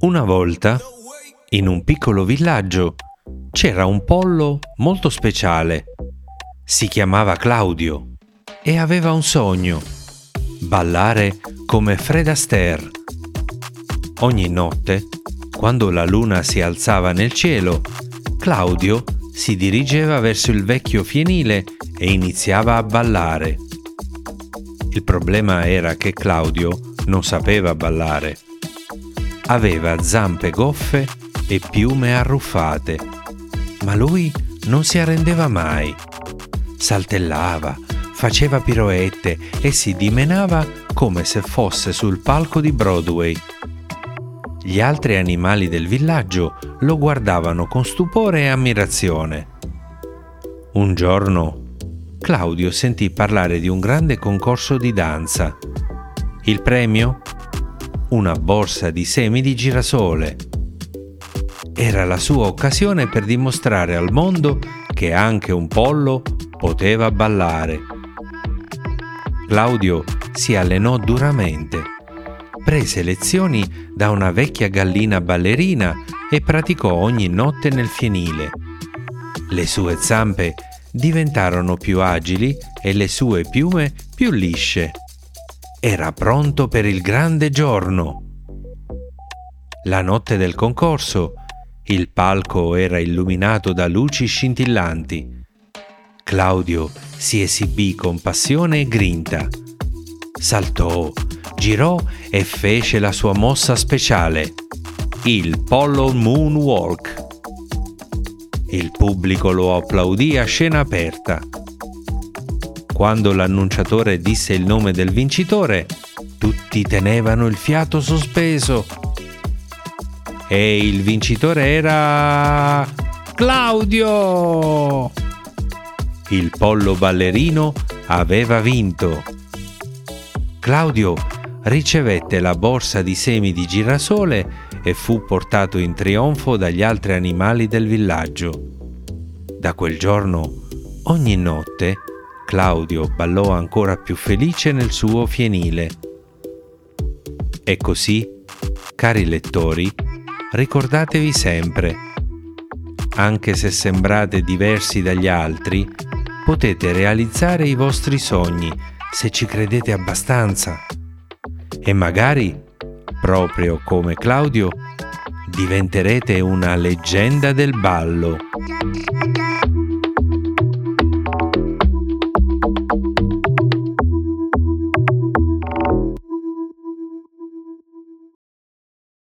Una volta, in un piccolo villaggio, c'era un pollo molto speciale. Si chiamava Claudio e aveva un sogno, ballare come Fred Astaire. Ogni notte, quando la luna si alzava nel cielo, Claudio si dirigeva verso il vecchio fienile e iniziava a ballare. Il problema era che Claudio non sapeva ballare. Aveva zampe goffe e piume arruffate, ma lui non si arrendeva mai. Saltellava, faceva piroette e si dimenava come se fosse sul palco di Broadway. Gli altri animali del villaggio lo guardavano con stupore e ammirazione. Un giorno Claudio sentì parlare di un grande concorso di danza. Il premio? Una borsa di semi di girasole. Era la sua occasione per dimostrare al mondo che anche un pollo poteva ballare. Claudio si allenò duramente. Prese lezioni da una vecchia gallina ballerina e praticò ogni notte nel fienile. Le sue zampe diventarono più agili e le sue piume più lisce. Era pronto per il grande giorno. La notte del concorso il palco era illuminato da luci scintillanti. Claudio si esibì con passione e grinta. Saltò, girò e fece la sua mossa speciale, il Polo Moonwalk. Il pubblico lo applaudì a scena aperta. Quando l'annunciatore disse il nome del vincitore, tutti tenevano il fiato sospeso. E il vincitore era Claudio! Il pollo ballerino aveva vinto. Claudio ricevette la borsa di semi di girasole e fu portato in trionfo dagli altri animali del villaggio. Da quel giorno, ogni notte, Claudio ballò ancora più felice nel suo fienile. E così, cari lettori, ricordatevi sempre, anche se sembrate diversi dagli altri, potete realizzare i vostri sogni se ci credete abbastanza. E magari proprio come Claudio, diventerete una leggenda del ballo.